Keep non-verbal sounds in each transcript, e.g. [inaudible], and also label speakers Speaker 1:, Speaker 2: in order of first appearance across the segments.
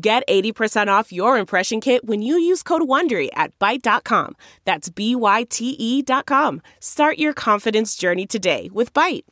Speaker 1: Get 80% off your impression kit when you use code WONDERY at Byte.com. That's B-Y-T-E dot com. Start your confidence journey today with Byte.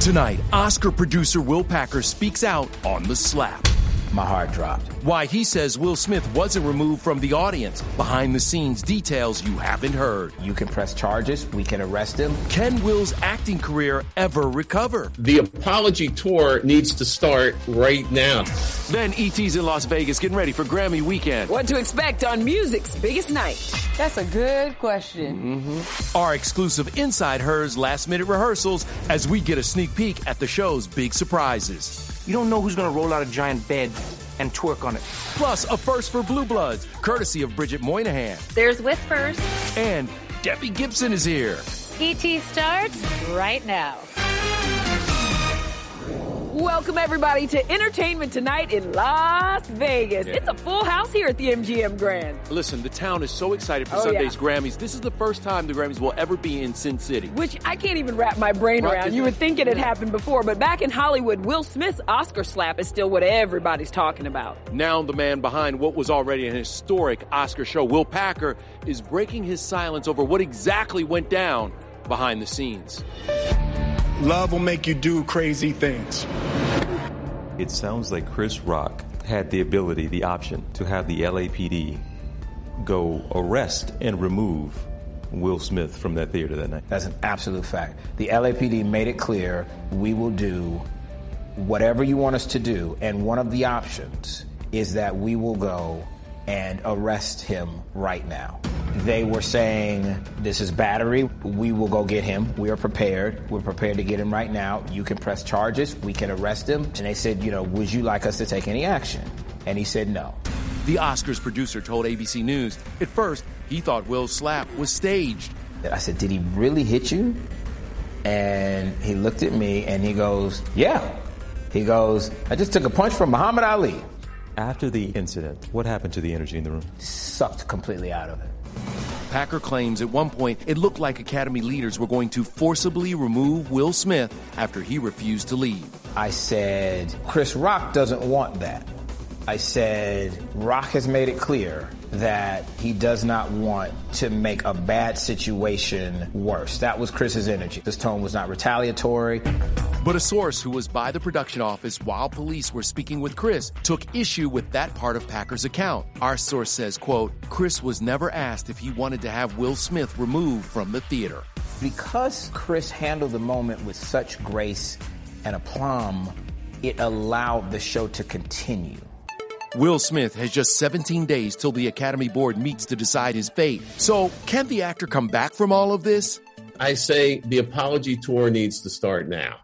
Speaker 2: Tonight, Oscar producer Will Packer speaks out on the slap.
Speaker 3: My heart dropped.
Speaker 2: Why he says Will Smith wasn't removed from the audience. Behind the scenes details you haven't heard.
Speaker 3: You can press charges. We can arrest him.
Speaker 2: Can Will's acting career ever recover?
Speaker 4: The apology tour needs to start right now.
Speaker 2: Then ET's in Las Vegas getting ready for Grammy weekend.
Speaker 5: What to expect on music's biggest night?
Speaker 6: That's a good question.
Speaker 2: Mm-hmm. Our exclusive Inside H.E.R.'s last minute rehearsals as we get a sneak peek at the show's big surprises.
Speaker 7: You don't know who's going to roll out a giant bed and twerk on it.
Speaker 2: Plus, a first for Blue Bloods, courtesy of Bridget Moynahan.
Speaker 8: There's Whispers.
Speaker 2: And Debbie Gibson is here.
Speaker 8: ET starts right now.
Speaker 5: Welcome, everybody, to Entertainment Tonight in Las Vegas. Yeah. It's a full house here at the MGM Grand.
Speaker 9: Listen, the town is so excited for oh, Sunday's yeah. Grammys. This is the first time the Grammys will ever be in Sin City.
Speaker 5: Which I can't even wrap my brain right, around. You would think it had happened before, but back in Hollywood, Will Smith's Oscar slap is still what everybody's talking about.
Speaker 9: Now, the man behind what was already an historic Oscar show, Will Packer, is breaking his silence over what exactly went down behind the scenes.
Speaker 10: Love will make you do crazy things.
Speaker 11: It sounds like Chris Rock had the ability, the option to have the LAPD go arrest and remove Will Smith from that theater that night.
Speaker 3: That's an absolute fact. The LAPD made it clear we will do whatever you want us to do, and one of the options is that we will go and arrest him right now. They were saying, This is battery. We will go get him. We are prepared. We're prepared to get him right now. You can press charges. We can arrest him. And they said, You know, would you like us to take any action? And he said, No.
Speaker 2: The Oscars producer told ABC News at first he thought Will's slap was staged.
Speaker 3: I said, Did he really hit you? And he looked at me and he goes, Yeah. He goes, I just took a punch from Muhammad Ali.
Speaker 11: After the incident, what happened to the energy in the room?
Speaker 3: Sucked completely out of it.
Speaker 2: Packer claims at one point it looked like Academy leaders were going to forcibly remove Will Smith after he refused to leave.
Speaker 3: I said, Chris Rock doesn't want that. I said, Rock has made it clear that he does not want to make a bad situation worse. That was Chris's energy. This tone was not retaliatory.
Speaker 2: But a source who was by the production office while police were speaking with Chris took issue with that part of Packer's account. Our source says, quote, Chris was never asked if he wanted to have Will Smith removed from the theater.
Speaker 3: Because Chris handled the moment with such grace and aplomb, it allowed the show to continue.
Speaker 2: Will Smith has just 17 days till the Academy Board meets to decide his fate. So, can the actor come back from all of this?
Speaker 4: I say the apology tour needs to start now.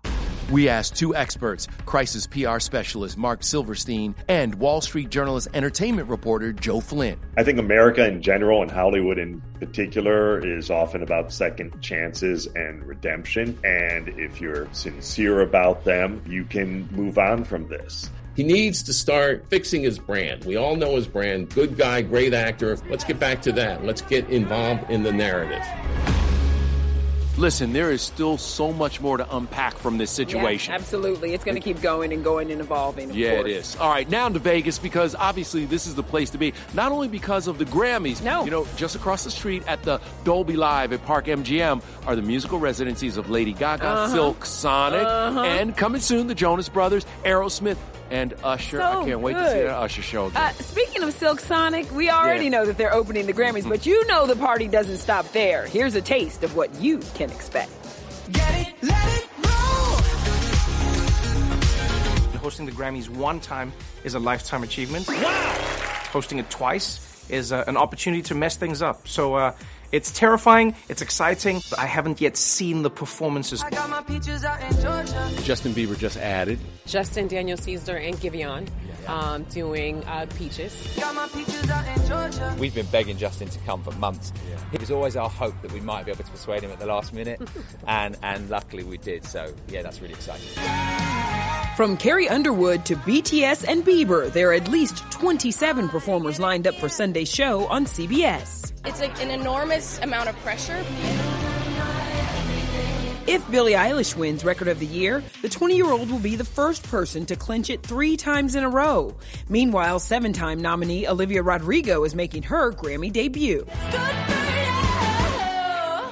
Speaker 2: We asked two experts, crisis PR specialist Mark Silverstein and Wall Street journalist entertainment reporter Joe Flynn.
Speaker 12: I think America in general and Hollywood in particular is often about second chances and redemption. And if you're sincere about them, you can move on from this.
Speaker 4: He needs to start fixing his brand. We all know his brand. Good guy, great actor. Let's get back to that. Let's get involved in the narrative.
Speaker 9: Listen, there is still so much more to unpack from this situation.
Speaker 5: Yeah, absolutely. It's going to keep going and going and evolving.
Speaker 9: yeah,
Speaker 5: course.
Speaker 9: it is. All right, now to Vegas because obviously this is the place to be. Not only because of the Grammys.
Speaker 5: No.
Speaker 9: You know, just across the street at the Dolby Live at Park MGM are the musical residencies of Lady Gaga,
Speaker 5: Uh-huh.
Speaker 9: Silk Sonic,
Speaker 5: Uh-huh.
Speaker 9: and coming soon, the Jonas Brothers, Aerosmith, and Usher.
Speaker 5: So
Speaker 9: I can't wait to see
Speaker 5: good.
Speaker 9: that Usher show. again.
Speaker 5: Uh, speaking of Silk Sonic, we already
Speaker 9: Yeah.
Speaker 5: know that they're opening the Grammys, but you know the party doesn't stop there. Here's a taste of what you can expect.
Speaker 7: Hosting the Grammys one time is a lifetime achievement. Wow! Hosting it twice is uh, an opportunity to mess things up. So uh, it's terrifying, it's exciting, but I haven't yet seen the performances.
Speaker 9: Justin Bieber just added.
Speaker 13: Justin, Daniel Caesar, and Giveon um, doing uh, Peaches.
Speaker 14: We've been begging Justin to come for months. It was always our hope that we might be able to persuade him at the last minute, [laughs] and and luckily we did. So yeah, that's really exciting.
Speaker 5: From Carrie Underwood to BTS and Bieber, there are at least 27 performers lined up for Sunday's show on CBS.
Speaker 15: It's like an enormous amount of pressure.
Speaker 5: If Billie Eilish wins Record of the Year, the 20 year old will be the first person to clinch it three times in a row. Meanwhile, seven time nominee Olivia Rodrigo is making her Grammy debut.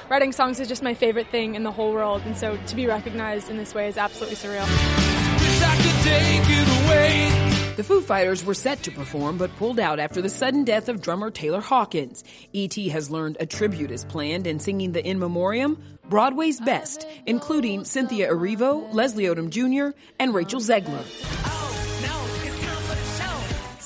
Speaker 16: Writing songs is just my favorite thing in the whole world, and so to be recognized in this way is absolutely surreal.
Speaker 5: The Foo Fighters were set to perform but pulled out after the sudden death of drummer Taylor Hawkins. E.T. has learned a tribute is planned and singing the In Memoriam, Broadway's best, including Cynthia Erivo, Leslie Odom Jr., and Rachel Zegler.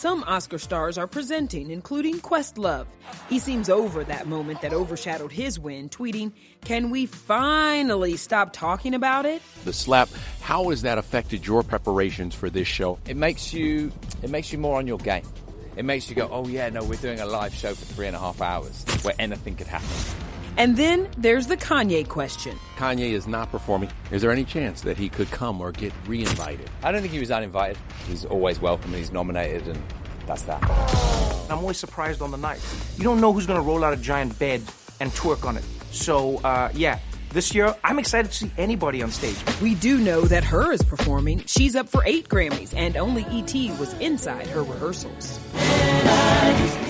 Speaker 5: Some Oscar stars are presenting, including Questlove. He seems over that moment that overshadowed his win, tweeting, Can we finally stop talking about it?
Speaker 9: The slap. How has that affected your preparations for this show?
Speaker 14: It makes you it makes you more on your game. It makes you go, oh yeah, no, we're doing a live show for three and a half hours where anything could happen.
Speaker 5: And then there's the Kanye question.
Speaker 9: Kanye is not performing. Is there any chance that he could come or get re-invited?
Speaker 14: I don't think he was uninvited. He's always welcome and he's nominated, and that's that.
Speaker 7: I'm always surprised on the night. You don't know who's going to roll out a giant bed and twerk on it. So, uh, yeah, this year I'm excited to see anybody on stage.
Speaker 5: We do know that H.E.R. is performing. She's up for eight Grammys, and only E.T. was inside her rehearsals.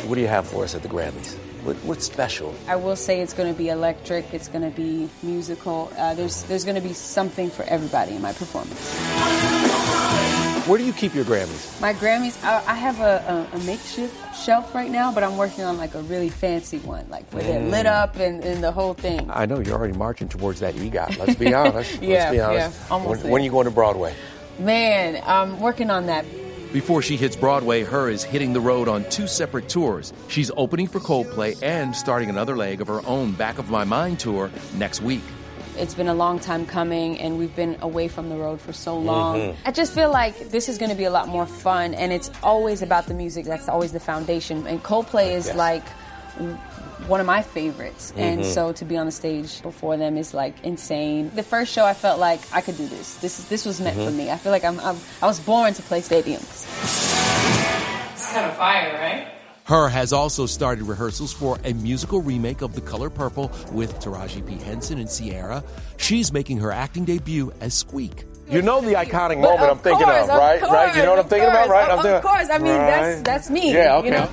Speaker 17: What do you have for us at the Grammys? What, what's special?
Speaker 6: I will say it's going to be electric. It's going to be musical. Uh, there's there's going to be something for everybody in my performance.
Speaker 17: Where do you keep your Grammys?
Speaker 6: My Grammys, I, I have a, a, a makeshift shelf right now, but I'm working on like a really fancy one, like where they're lit up and, and the whole thing.
Speaker 17: I know you're already marching towards that EGOT. Let's be honest.
Speaker 6: Yeah, [laughs]
Speaker 17: Let's be honest.
Speaker 6: yeah, almost
Speaker 17: when, when are you going to Broadway?
Speaker 6: Man, I'm working on that.
Speaker 2: Before she hits Broadway, H.E.R. is hitting the road on two separate tours. She's opening for Coldplay and starting another leg of her own Back of My Mind tour next week.
Speaker 6: It's been a long time coming, and we've been away from the road for so long.
Speaker 2: Mhm.
Speaker 6: I just feel like this is going to be a lot more fun, and it's always about the music. That's always the foundation. And Coldplay is
Speaker 17: Yes.
Speaker 6: like w- one of my favorites, and
Speaker 17: Mhm.
Speaker 6: so to be on the stage before them is like insane. The first show, I felt like I could do this. This is this was meant for
Speaker 17: Mhm.
Speaker 6: me. I feel like I'm, I'm I was born to play stadiums.
Speaker 18: It's kind of fire, right?
Speaker 2: H.E.R. has also started rehearsals for a musical remake of The Color Purple with Taraji P. Henson and Ciara. She's making her acting debut as Squeak.
Speaker 17: You know the iconic
Speaker 6: But
Speaker 17: moment I'm thinking
Speaker 6: course,
Speaker 17: of, right?
Speaker 6: Of
Speaker 17: right? You know what I'm thinking
Speaker 6: of
Speaker 17: about, right?
Speaker 6: course,
Speaker 17: I'm
Speaker 6: Of,
Speaker 17: thinking-
Speaker 6: of course. I mean, that's that's me.
Speaker 17: Yeah, okay.
Speaker 6: You know?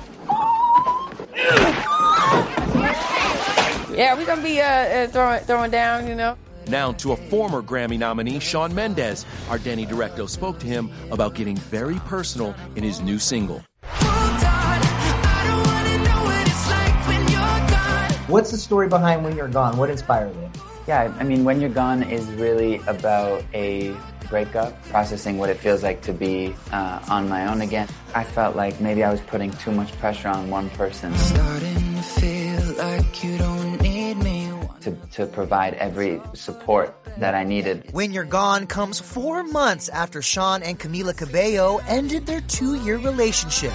Speaker 6: Yeah, we're gonna be uh, uh, throwing throwing down. You know.
Speaker 2: Now to a former Grammy nominee, Shawn Mendes. Our Denny Directo spoke to him about getting very personal in his new single.
Speaker 19: What's the story behind When You're Gone? What inspired it?
Speaker 20: Yeah, I mean, When You're Gone is really about a breakup, processing what it feels like to be uh, on my own again. I felt like maybe I was putting too much pressure on one person
Speaker 21: Starting to feel like you don't need me.
Speaker 20: To, to provide every support that I needed.
Speaker 22: When You're Gone comes four months after Shawn and Camila Cabello ended their two-year relationship.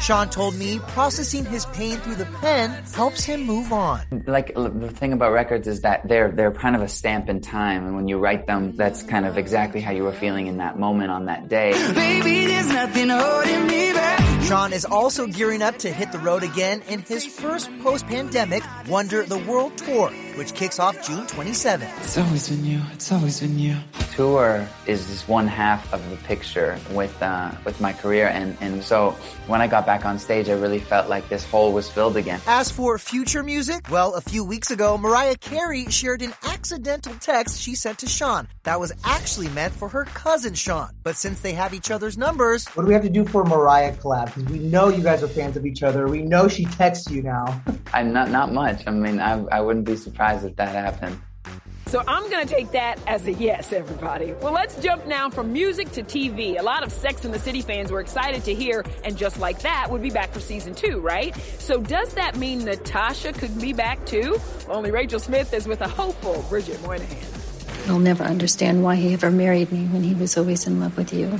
Speaker 22: Shawn told me processing his pain through the pen helps him move on.
Speaker 20: Like the thing about records is that they're they're kind of a stamp in time, and when you write them, that's kind of exactly how you were feeling in that moment on that day.
Speaker 22: Baby, there's nothing holding me back. Shawn is also gearing up to hit the road again in his first post-pandemic Wonder the World Tour, which kicks off June 27th.
Speaker 20: It's always been you. It's always been you. Tour is just one half of the picture with uh, with my career, and and so when I got back on stage, I really felt like this hole was filled again.
Speaker 22: As for future music, well, a few weeks ago, Mariah Carey shared an accidental text she sent to Shawn that was actually meant for her cousin Sean. But since they have each other's numbers,
Speaker 19: What do we have to do for Mariah collab? Because we know you guys are fans of each other. We know she texts you now. [laughs]
Speaker 20: I'm not not much. I mean, I I wouldn't be surprised if that happened.
Speaker 5: So I'm going to take that as a yes, everybody. Well, let's jump now from music to TV. A lot of Sex in the City fans were excited to hear, and just like that, would be back for season two, right? So does that mean Natasha could be back too? Only Rachel Smith is with a hopeful Bridget Moynahan.
Speaker 23: You'll never understand why he ever married me when he was always in love with you.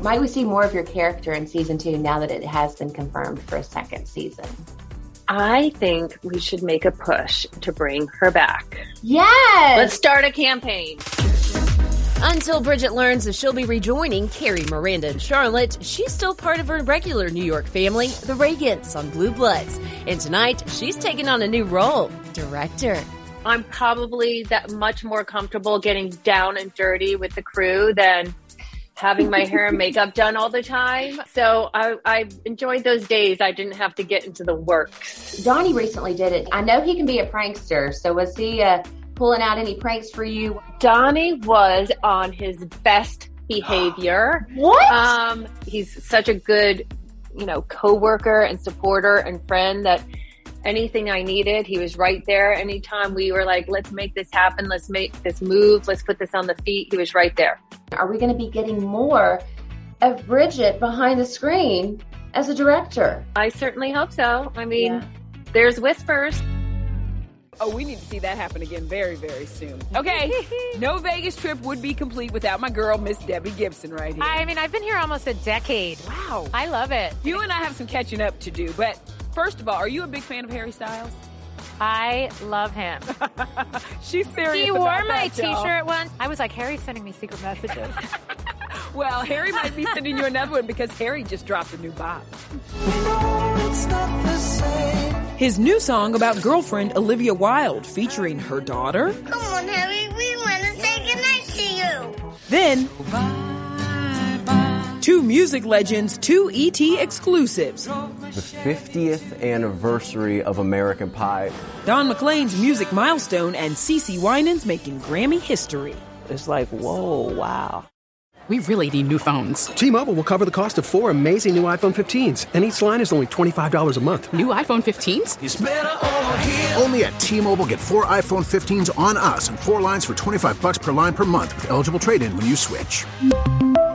Speaker 24: Might we see more of your character in season two now that it has been confirmed for a second season?
Speaker 25: I think we should make a push to bring her back.
Speaker 24: Yes!
Speaker 25: Let's start a campaign.
Speaker 26: Until Bridget learns that she'll be rejoining Carrie, Miranda, and Charlotte, she's still part of her regular New York family, the Reagans on Blue Bloods. And tonight, she's taking on a new role, director.
Speaker 25: I'm probably that much more comfortable getting down and dirty with the crew than having my hair and makeup done all the time. So I, I enjoyed those days. I didn't have to get into the works.
Speaker 24: Donnie recently did it. I know he can be a prankster. So was he uh, pulling out any pranks for you?
Speaker 25: Donnie was on his best behavior. [gasps]
Speaker 24: what?
Speaker 25: Um, he's such a good, you know, coworker and supporter and friend that anything I needed, he was right there. Anytime we were like, let's make this happen, let's make this move, let's put this on the feet, he was right there.
Speaker 24: Are we going to be getting more of Bridget behind the screen as a director?
Speaker 25: I certainly hope so. I mean, there's whispers.
Speaker 5: Oh, we need to see that happen again very, very soon. Okay, [laughs] no Vegas trip would be complete without my girl, Miss Debbie Gibson, right here.
Speaker 8: I mean, I've been here almost a decade.
Speaker 5: Wow.
Speaker 8: I love it.
Speaker 5: You and I have some catching up to do, but first of all, are you a big fan of Harry Styles?
Speaker 8: I love him. [laughs]
Speaker 5: She's serious.
Speaker 8: He wore
Speaker 5: about
Speaker 8: my
Speaker 5: that, y'all.
Speaker 8: T-shirt once. I was like, Harry's sending me secret messages. [laughs] [laughs]
Speaker 5: Well, Harry might be sending you another one because Harry just dropped a new bop. His new song about girlfriend Olivia Wilde featuring her daughter.
Speaker 21: Come on, Harry, we want to say goodnight to you.
Speaker 5: Then, two music legends, two ET exclusives.
Speaker 27: The 50th anniversary of American Pie.
Speaker 5: Don McLean's music milestone and Cece Winans making Grammy history.
Speaker 27: It's like, whoa, wow.
Speaker 28: We really need new phones.
Speaker 29: T-Mobile will cover the cost of four amazing new iPhone 15s, and each line is only $25 a month.
Speaker 28: New iPhone 15s?
Speaker 29: It's over here.
Speaker 30: Only at T-Mobile get four iPhone 15s on us and four lines for 25 bucks per line per month with eligible trade-in when you switch.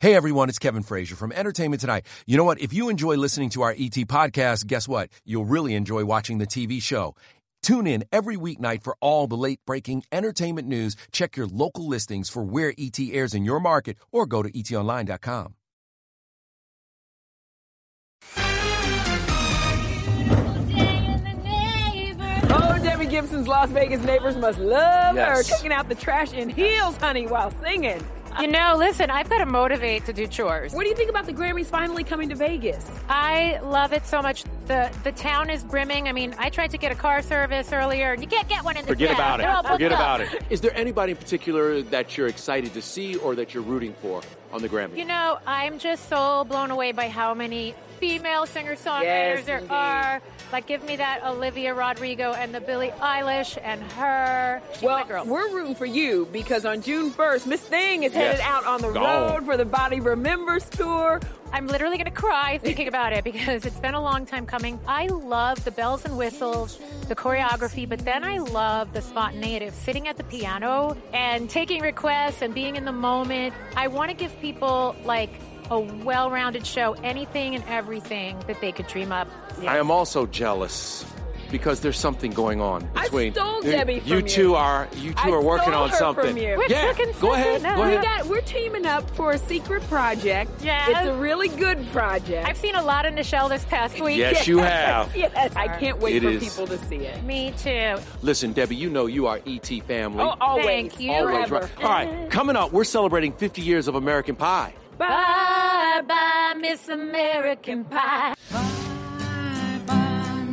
Speaker 2: Hey everyone, it's Kevin Frazier from Entertainment Tonight. You know what? If you enjoy listening to our ET podcast, guess what? You'll really enjoy watching the TV show. Tune in every weeknight for all the late breaking entertainment news. Check your local listings for where ET airs in your market or go to etonline.com.
Speaker 5: Oh, Debbie Gibson's Las Vegas neighbors must love
Speaker 14: Yes.
Speaker 5: her taking out the trash in heels, honey, while singing.
Speaker 8: You know, listen, I've got to motivate to do chores.
Speaker 5: What do you think about the Grammys finally coming to Vegas?
Speaker 8: I love it so much. The the town is brimming. I mean, I tried to get a car service earlier, and you can't get one in the
Speaker 31: Forget
Speaker 8: town.
Speaker 31: about
Speaker 8: They're all
Speaker 31: it. Forget
Speaker 8: booked
Speaker 31: about it. Is there anybody in particular that you're excited to see or that you're rooting for on the Grammys?
Speaker 8: You know, I'm just so blown away by how many female singer songwriters
Speaker 5: Yes,
Speaker 8: there
Speaker 5: indeed.
Speaker 8: are. Like, give me that Olivia Rodrigo and the Billie Eilish and her. She's
Speaker 5: well,
Speaker 8: my girl.
Speaker 5: we're rooting for you because on June 1st, Miss Thing is headed
Speaker 8: Yes.
Speaker 5: out on the
Speaker 8: Gone.
Speaker 5: road for the Body Remembers tour.
Speaker 8: I'm literally going to cry thinking about it because it's been a long time coming. I love the bells and whistles, the choreography, but then I love the spontaneity of sitting at the piano and taking requests and being in the moment. I want to give people like a well-rounded show, anything and everything that they could dream up.
Speaker 31: I am also jealous because there's something going on
Speaker 5: I
Speaker 31: between
Speaker 5: stole
Speaker 31: you-
Speaker 5: Debbie
Speaker 31: you two
Speaker 5: you.
Speaker 31: are you two
Speaker 5: I
Speaker 31: are working
Speaker 5: stole
Speaker 31: on something.
Speaker 5: From you.
Speaker 31: Yeah, go ahead. Go
Speaker 5: We got, we're teaming up for a secret project.
Speaker 8: Yes.
Speaker 5: It's a really good project.
Speaker 8: I've seen a lot of Nischelle this past week.
Speaker 31: Yes, you have. [laughs]
Speaker 5: Yes, I can't wait
Speaker 31: It
Speaker 5: for
Speaker 31: is.
Speaker 5: people to see it.
Speaker 8: Me too.
Speaker 31: Listen, Debbie, you know you are ET family.
Speaker 5: Oh, always.
Speaker 8: Thank you.
Speaker 31: Always right. All right, coming up, we're celebrating 50 years of American Pie.
Speaker 8: Bye bye, Miss American Pie.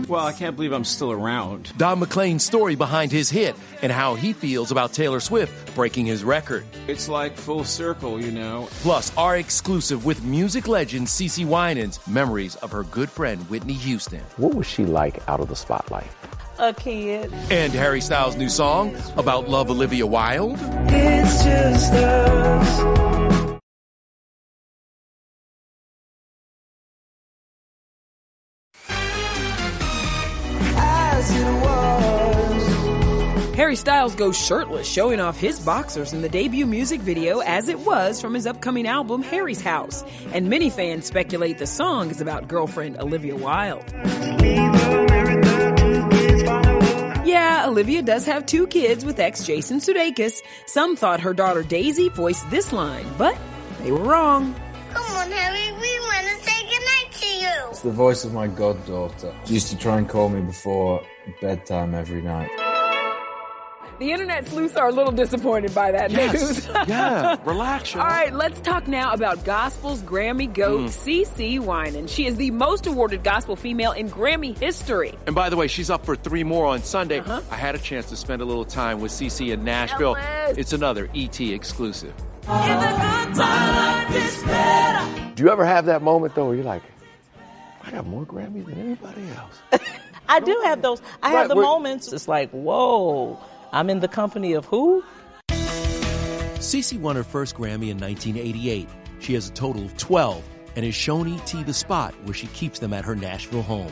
Speaker 32: Well, I can't believe I'm still around.
Speaker 2: Don McLean's story behind his hit and how he feels about Taylor Swift breaking his record.
Speaker 32: It's like full circle, you know.
Speaker 2: Plus, our exclusive with music legend Cece Winans, memories of her good friend Whitney Houston.
Speaker 17: What was she like out of the spotlight?
Speaker 33: A kid.
Speaker 2: And Harry Styles' new song about Love Olivia Wilde.
Speaker 33: It's just us.
Speaker 5: Styles goes shirtless, showing off his boxers in the debut music video as it was from his upcoming album Harry's House. And many fans speculate the song is about girlfriend Olivia Wilde. Yeah, Olivia does have two kids with ex Jason Sudeikis. Some thought her daughter Daisy voiced this line, but they were wrong.
Speaker 21: Come on, Harry, we want to say goodnight to you.
Speaker 34: It's the voice of my goddaughter. She used to try and call me before bedtime every night.
Speaker 5: The internet sleuths are a little disappointed by that
Speaker 31: Yes.
Speaker 5: news.
Speaker 31: Yeah, [laughs] relax,
Speaker 5: All right, let's talk now about gospel's Grammy goat,
Speaker 31: Mm.
Speaker 5: CeCe Winan. She is the most awarded gospel female in Grammy history.
Speaker 31: And by the way, she's up for three more on Sunday.
Speaker 5: Uh-huh.
Speaker 31: I had a chance to spend a little time with Cece in Nashville.
Speaker 5: Jealous.
Speaker 31: It's another ET exclusive.
Speaker 17: Do you ever have that moment though where you're like, I got more Grammys than anybody else? [laughs]
Speaker 33: I do have those. I
Speaker 17: Right,
Speaker 33: have the moments. It's like, whoa, I'm in the company of who?
Speaker 2: Cece won her first Grammy in 1988. She has a total of 12 and has shown ET the spot where she keeps them at her Nashville home.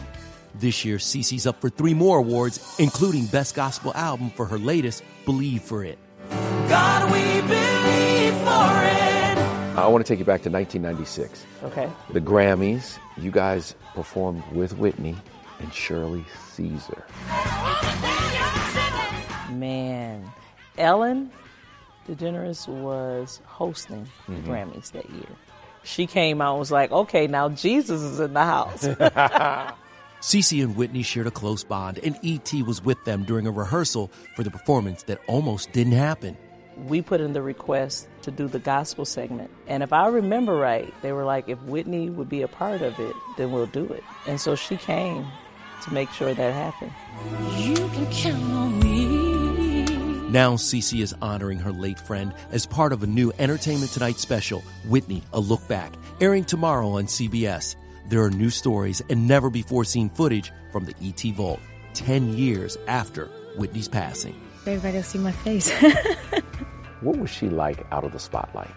Speaker 2: This year, Cece's up for three more awards, including Best Gospel Album for her latest, Believe for It.
Speaker 33: God, we believe for it.
Speaker 17: I want to take you back to 1996.
Speaker 33: Okay.
Speaker 17: The Grammys, you guys performed with Whitney and Shirley Caesar.
Speaker 33: Man, Ellen DeGeneres was hosting
Speaker 17: Mhm.
Speaker 33: the Grammys that year. She came out and was like, okay, now Jesus is in the house. [laughs]
Speaker 2: Cece and Whitney shared a close bond, and E.T. was with them during a rehearsal for the performance that almost didn't happen.
Speaker 33: we put in the request to do the gospel segment. And if I remember right, they were like, if Whitney would be a part of it, then we'll do it. And so she came to make sure that happened. You can count on me.
Speaker 2: Now, Cece is honoring her late friend as part of a new Entertainment Tonight special, Whitney, A Look Back, airing tomorrow on CBS. There are new stories and never before seen footage from the ET Vault, 10 years after Whitney's passing.
Speaker 23: Everybody will see my face. [laughs]
Speaker 17: What was she like out of the spotlight?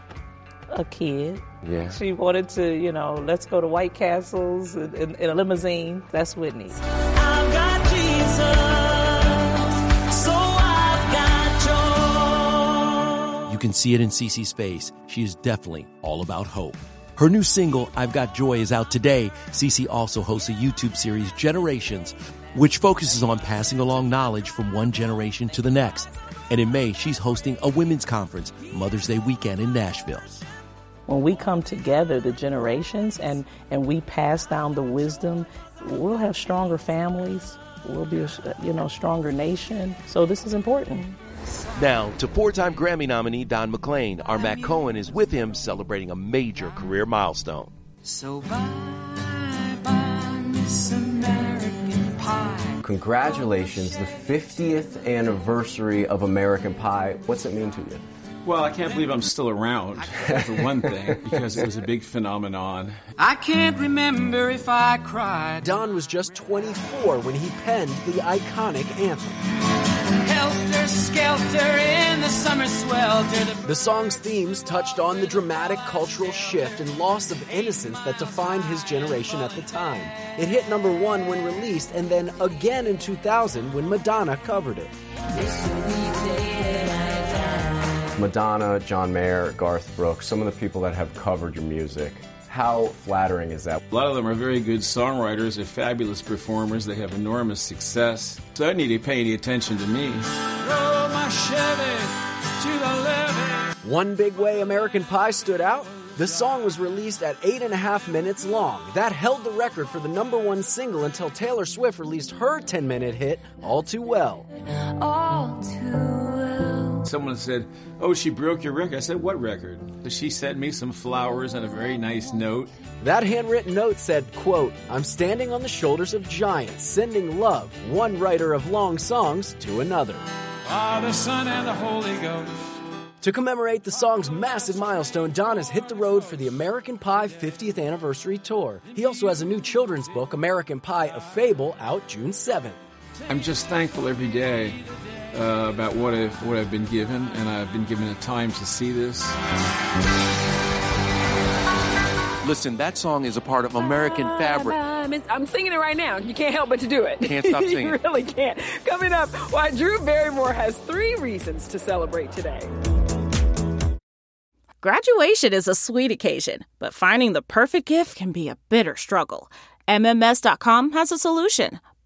Speaker 33: A kid.
Speaker 17: Yeah.
Speaker 33: She wanted to, you know, let's go to White Castles in, in, in a limousine. That's Whitney.
Speaker 2: You can see it in Cece's face. She is definitely all about hope. Her new single, I've Got Joy, is out today. Cece also hosts a YouTube series, Generations, which focuses on passing along knowledge from one generation to the next. And in May, she's hosting a women's conference, Mother's Day weekend in Nashville.
Speaker 33: When we come together, the generations, and, and we pass down the wisdom, we'll have stronger families. We'll be a you know stronger nation. So this is important.
Speaker 2: Now, to four time Grammy nominee Don McLean, our Matt Cohen is with him celebrating a major career milestone.
Speaker 35: So bye, bye, Miss American Pie.
Speaker 27: Congratulations, the 50th anniversary of American Pie. What's it mean to you?
Speaker 32: Well, I can't believe I'm still around, for one thing, because it was a big phenomenon.
Speaker 35: I can't remember if I cried.
Speaker 29: Don was just 24 when he penned the iconic anthem.
Speaker 35: Helter skelter in the summer swelter. The
Speaker 29: The song's themes touched on the dramatic cultural shift and loss of innocence that defined his generation at the time. It hit number one when released and then again in 2000 when Madonna covered it.
Speaker 27: Madonna, John Mayer, Garth Brooks, some of the people that have covered your music. How flattering is that?
Speaker 32: A lot of them are very good songwriters, they're fabulous performers, they have enormous success. So I need to pay any attention to me.
Speaker 35: Roll my Chevy to the levee.
Speaker 29: One big way American Pie stood out the song was released at eight and a half minutes long. That held the record for the number one single until Taylor Swift released her 10 minute hit, All Too Well.
Speaker 35: All too well.
Speaker 32: Someone said, Oh, she broke your record. I said, What record? She sent me some flowers and a very nice note.
Speaker 29: That handwritten note said, quote, I'm standing on the shoulders of giants, sending love, one writer of long songs to another.
Speaker 35: Father, Son, and the Holy Ghost.
Speaker 29: To commemorate the song's massive milestone, Don has hit the road for the American Pie 50th anniversary tour. He also has a new children's book, American Pie, a Fable, out June 7th.
Speaker 32: I'm just thankful every day uh, about what I've, what I've been given, and I've been given the time to see this.
Speaker 2: Listen, that song is a part of American fabric.
Speaker 5: I'm, I'm singing it right now. You can't help but to do it.
Speaker 2: Can't stop [laughs] singing.
Speaker 5: you really can't. Coming up, why Drew Barrymore has three reasons to celebrate today.
Speaker 1: Graduation is a sweet occasion, but finding the perfect gift can be a bitter struggle. MMS.com has a solution.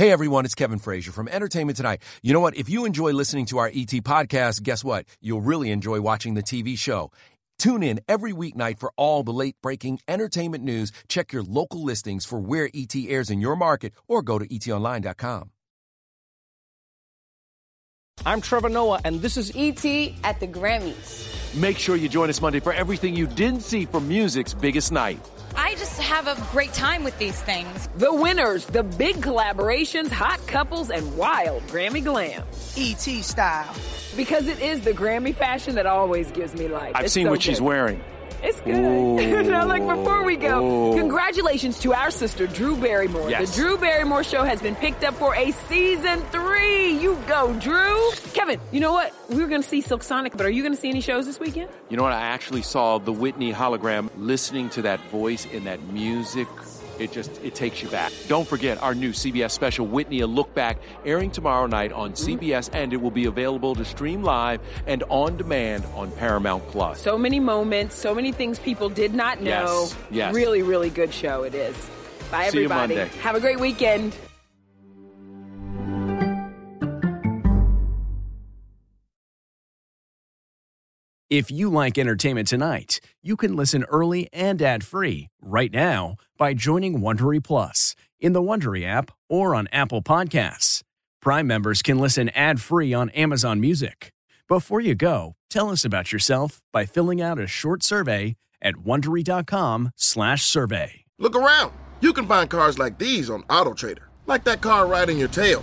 Speaker 2: Hey everyone, it's Kevin Frazier from Entertainment Tonight. You know what? If you enjoy listening to our ET podcast, guess what? You'll really enjoy watching the TV show. Tune in every weeknight for all the late breaking entertainment news. Check your local listings for where ET airs in your market or go to etonline.com.
Speaker 6: I'm Trevor Noah, and this is ET at the Grammys.
Speaker 2: Make sure you join us Monday for everything you didn't see from music's biggest night.
Speaker 36: I just have a great time with these things.
Speaker 5: The winners, the big collaborations, hot couples, and wild Grammy glam.
Speaker 6: ET style.
Speaker 5: Because it is the Grammy fashion that always gives me life.
Speaker 2: I've
Speaker 5: It's
Speaker 2: seen
Speaker 5: so
Speaker 2: what she's wearing.
Speaker 5: It's good. [laughs] Now, look, before we go,
Speaker 2: Ooh.
Speaker 5: congratulations to our sister, Drew Barrymore.
Speaker 2: Yes.
Speaker 5: The Drew Barrymore Show has been picked up for a season three. You go, Drew. Kevin, you know what? We were going to see Silk Sonic, but are you going to see any shows this weekend?
Speaker 2: You know what? I actually saw the Whitney hologram listening to that voice in that music. It just, it takes you back. Don't forget our new CBS special, Whitney, a look back, airing tomorrow night on mm-hmm. CBS, and it will be available to stream live and on demand on Paramount Plus.
Speaker 5: So many moments, so many things people did not know.
Speaker 2: Yes, yes.
Speaker 5: Really, really good show it is. Bye,
Speaker 2: See you
Speaker 5: everybody.
Speaker 2: Monday.
Speaker 5: Have a great weekend.
Speaker 37: If you like entertainment tonight, you can listen early and ad-free right now by joining Wondery Plus in the Wondery app or on Apple Podcasts. Prime members can listen ad-free on Amazon Music. Before you go, tell us about yourself by filling out a short survey at wondery.com/survey.
Speaker 38: Look around. You can find cars like these on AutoTrader, like that car right in your tail.